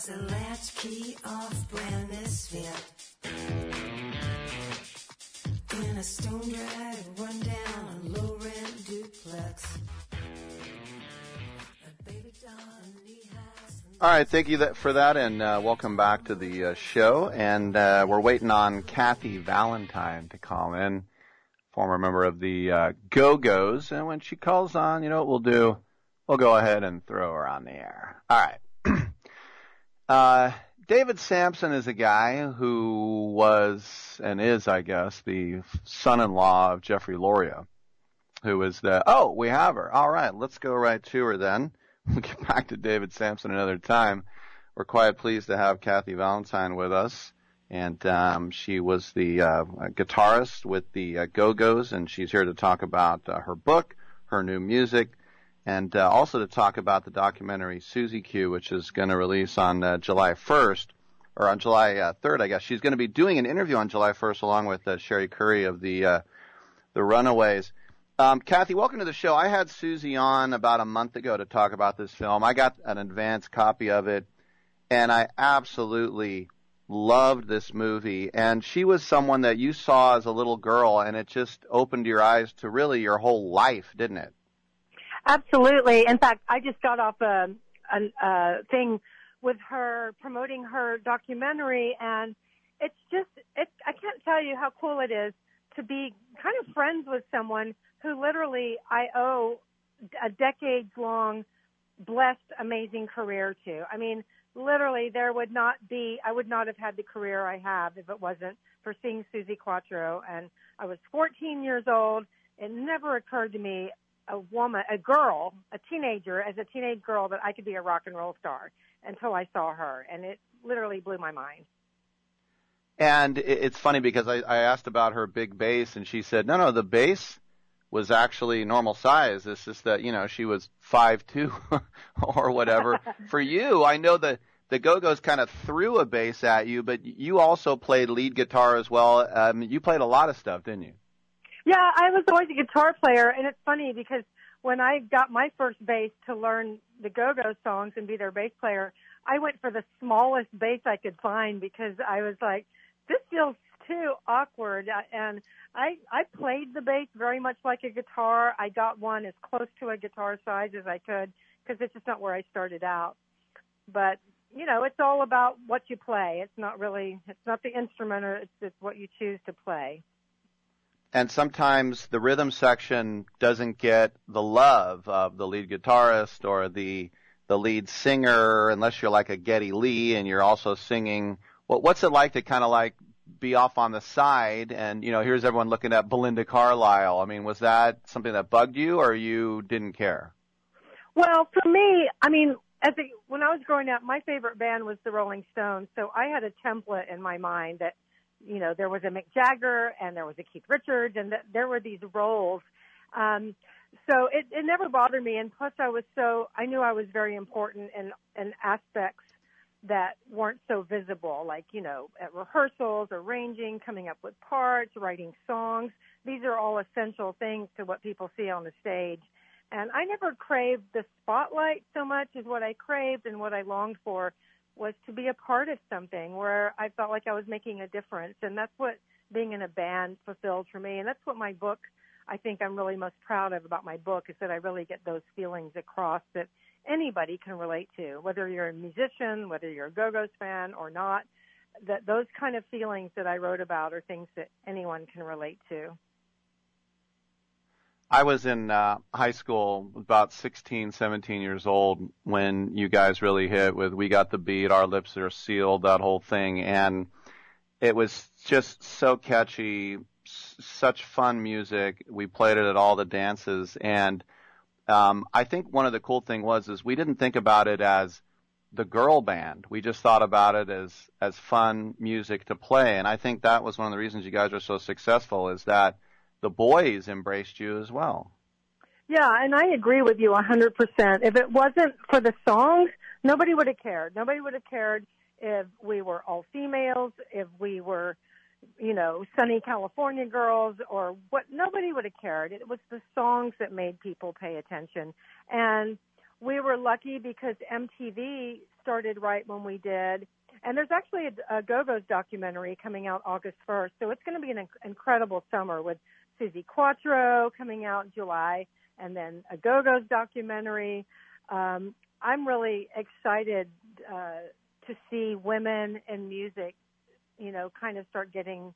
was a latchkey off-brand misfit in a stone drag rundown low-rent duplex. A baby doll and knee-highs All right, thank you for that, and uh, welcome back to the uh, show. And uh, we're waiting on Kathy Valentine to call in, former member of the uh, Go Go's. And when she calls on, you know what we'll do? We'll go ahead and throw her on the air. All right. Uh, David Samson is a guy who was and is, I guess, the son-in-law of Jeffrey Loria, who is the. Oh, we have her. All right, let's go right to her then. We'll get back to David Samson another time. We're quite pleased to have Kathy Valentine with us. And um, she was the uh, guitarist with the uh, Go-Go's, and she's here to talk about uh, her book, her new music, and uh, also to talk about the documentary Suzi Q, which is going to release on uh, July 1st, or on July uh, 3rd, I guess. She's going to be doing an interview on July 1st along with uh, Cherie Currie of the uh, the Runaways. Um, Kathy, welcome to the show. I had Suzi on about a month ago to talk about this film. I got an advance copy of it, and I absolutely loved this movie. And she was someone that you saw as a little girl, and it just opened your eyes to really your whole life, didn't it? Absolutely. In fact, I just got off a, a, a thing with her promoting her documentary and it's just, it's, I can't tell you how cool it is to be kind of friends with someone who literally I owe a decades long blessed, amazing career to. I mean, literally there would not be, I would not have had the career I have if it wasn't for seeing Suzi Quatro and I was 14 years old. It never occurred to me a woman, a girl, a teenager, as a teenage girl that I could be a rock and roll star until I saw her, and it literally blew my mind. And it's funny because I, I asked about her big bass, and she said, no, no, the bass was actually normal size. It's just that, you know, she was five two or whatever. For you, I know that the Go-Go's kind of threw a bass at you, but you also played lead guitar as well. Um, you played a lot of stuff, didn't you? Yeah, I was always a guitar player, and it's funny because when I got my first bass to learn the Go-Go songs and be their bass player, I went for the smallest bass I could find because I was like, this feels too awkward. Uh, And I, I played the bass very much like a guitar. I got one as close to a guitar size as I could because it's just not where I started out. But, you know, it's all about what you play. It's not really, it's not the instrument or it's, it's what you choose to play. And sometimes the rhythm section doesn't get the love of the lead guitarist or the the lead singer unless you're like a Geddy Lee and you're also singing. What what's it like to kind of like be off on the side and you know here's everyone looking at Belinda Carlisle. I mean, was that something that bugged you or you didn't care? Well, for me, I mean, as a, when I was growing up, my favorite band was the Rolling Stones, so I had a template in my mind that, you know, there was a Mick Jagger and there was a Keith Richards and that there were these roles. Um, so it, it never bothered me, and plus I was so I knew I was very important in in aspects that weren't so visible, like you know at rehearsals, arranging, coming up with parts, writing songs. These are all essential things to what people see on the stage. And I never craved the spotlight so much as what I craved and what I longed for was to be a part of something where I felt like I was making a difference. And that's what being in a band fulfilled for me. And that's what my book, I think I'm really most proud of about my book is that I really get those feelings across that anybody can relate to, whether you're a musician, whether you're a Go-Go's fan or not. That those kind of feelings that I wrote about are things that anyone can relate to. I was in uh, high school, about 16, 17 years old when you guys really hit with "We Got the Beat," "Our Lips Are Sealed," that whole thing, and it was just so catchy, s- such fun music. We played it at all the dances, and um, I think one of the cool thing was is we didn't think about it as the girl band. We just thought about it as as fun music to play, and I think that was one of the reasons you guys are so successful. Is that the boys embraced you as well. Yeah, and I agree with you a 100%. If it wasn't for the songs, nobody would have cared. Nobody would have cared if we were all females, if we were, you know, sunny California girls or what, nobody would have cared. It was the songs that made people pay attention. And we were lucky because MTV started right when we did. And there's actually a, a Go-Go's documentary coming out August 1st. So it's going to be an inc- incredible summer with Suzi Quatro coming out in July and then a Go-Go's documentary. Um, I'm really excited uh, to see women in music, you know, kind of start getting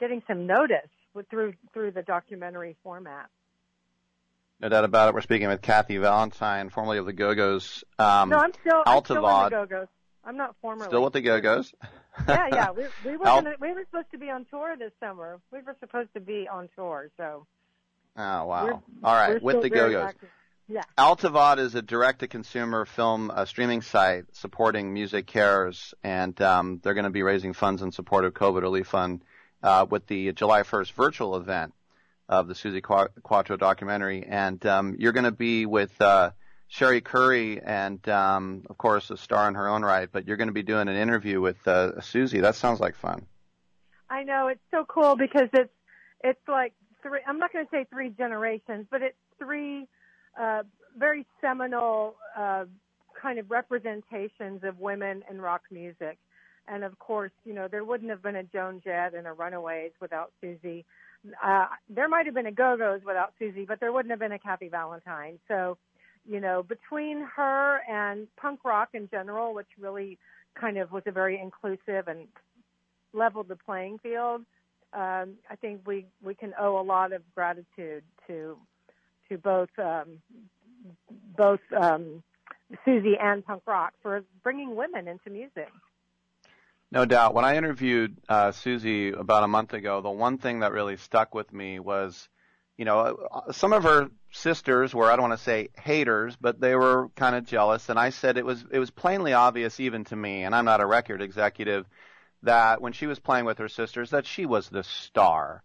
getting some notice with, through through the documentary format. No doubt about it. We're speaking with Kathy Valentine, formerly of the Go-Go's. Um, no, I'm still, I'm still the Altavod. Go-Go's. I'm not formerly. Still with the Go-Go's? yeah, yeah. We, we were gonna, we were supposed to be on tour this summer. We were supposed to be on tour, so Oh, wow. we're, All right, with the Go-Go's. active. Yeah. Altavod is a direct-to-consumer film uh, streaming site supporting MusiCares, and um, they're going to be raising funds in support of COVID Relief Fund uh, with the July 1st virtual event of the Suzi Qua- Quatro documentary. And um, you're going to be with uh, Cherie Currie, and um, of course, a star in her own right. But you're going to be doing an interview with uh, Suzi. That sounds like fun. I know it's so cool because it's it's like three. I'm not going to say three generations, but it's three uh, very seminal uh, kind of representations of women in rock music. And of course, you know, there wouldn't have been a Joan Jett and a Runaways without Suzi. Uh, there might have been a Go-Go's without Suzi, but there wouldn't have been a Kathy Valentine. So, you know, between her and punk rock in general, which really kind of was a very inclusive and leveled the playing field, um, I think we we can owe a lot of gratitude to to both um, both um, Suzi and punk rock for bringing women into music. No doubt. When I interviewed uh, Suzi about a month ago, the one thing that really stuck with me was, you know, some of her sisters were I don't want to say haters, but they were kind of jealous. And I said it was it was plainly obvious even to me, and I'm not a record executive, that when she was playing with her sisters, that she was the star.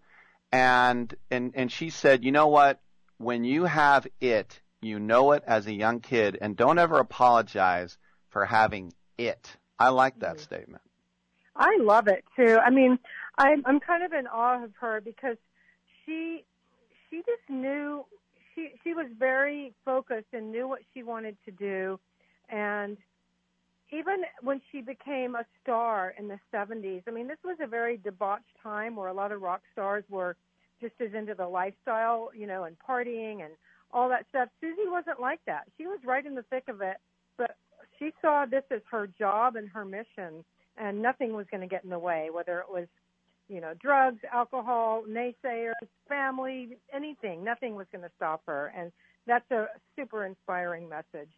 And and and she said, you know what? When you have it, you know it as a young kid, and don't ever apologize for having it. I like that Mhm. statement. I love it too. I mean, I'm I'm kind of in awe of her because she she just knew she she was very focused and knew what she wanted to do and even when she became a star in the 70s, I mean, this was a very debauched time where a lot of rock stars were just as into the lifestyle, you know, and partying and all that stuff. Suzi wasn't like that. She was right in the thick of it, but she saw this as her job and her mission, and nothing was going to get in the way, whether it was, you know, drugs, alcohol, naysayers, family, anything. Nothing was going to stop her, and that's a super inspiring message.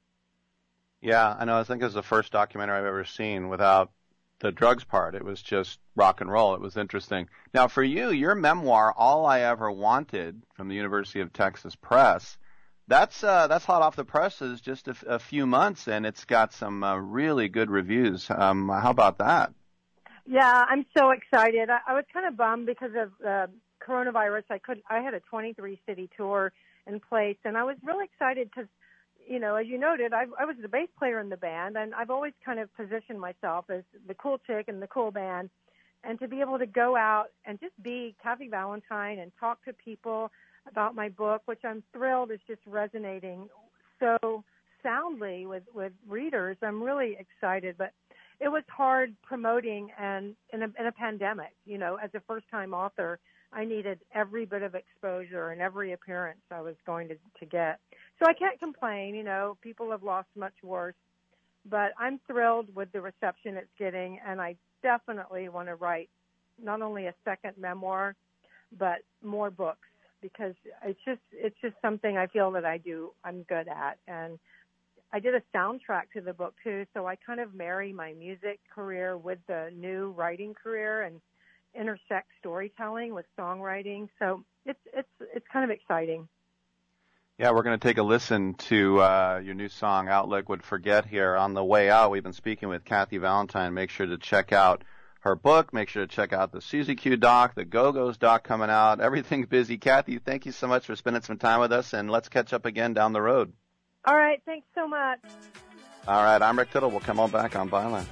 Yeah, I know. I think it was the first documentary I've ever seen without the drugs part. It was just rock and roll. It was interesting. Now, for you, your memoir, "All I Ever Wanted," from the University of Texas Press, that's uh, that's hot off the presses, just a, f- a few months, and it's got some uh, really good reviews. Um, how about that? Yeah, I'm so excited. I, I was kind of bummed because of uh, coronavirus. I could I had a 23 city tour in place, and I was really excited because, you know, as you noted, I, I was the bass player in the band, and I've always kind of positioned myself as the cool chick in the cool band, and to be able to go out and just be Kathy Valentine and talk to people about my book, which I'm thrilled is just resonating so soundly with with readers. I'm really excited, but it was hard promoting and in a, in a pandemic. You know, as a first time author, I needed every bit of exposure and every appearance I was going to, to get. So I can't complain. You know, people have lost much worse, but I'm thrilled with the reception it's getting, and I definitely want to write not only a second memoir, but more books because it's just it's just something I feel that I do I'm good at and I did a soundtrack to the book too, so I kind of marry my music career with the new writing career and intersect storytelling with songwriting. So it's it's it's kind of exciting. Yeah, we're going to take a listen to uh, your new song, Out Liquid Forget, here. On the way out, we've been speaking with Kathy Valentine. Make sure to check out her book. Make sure to check out the Suzi Q doc, the Go-Go's doc coming out. Everything's busy. Kathy, thank you so much for spending some time with us, and let's catch up again down the road. All right, thanks so much. All right, I'm Rick Tittle. We'll come on back on your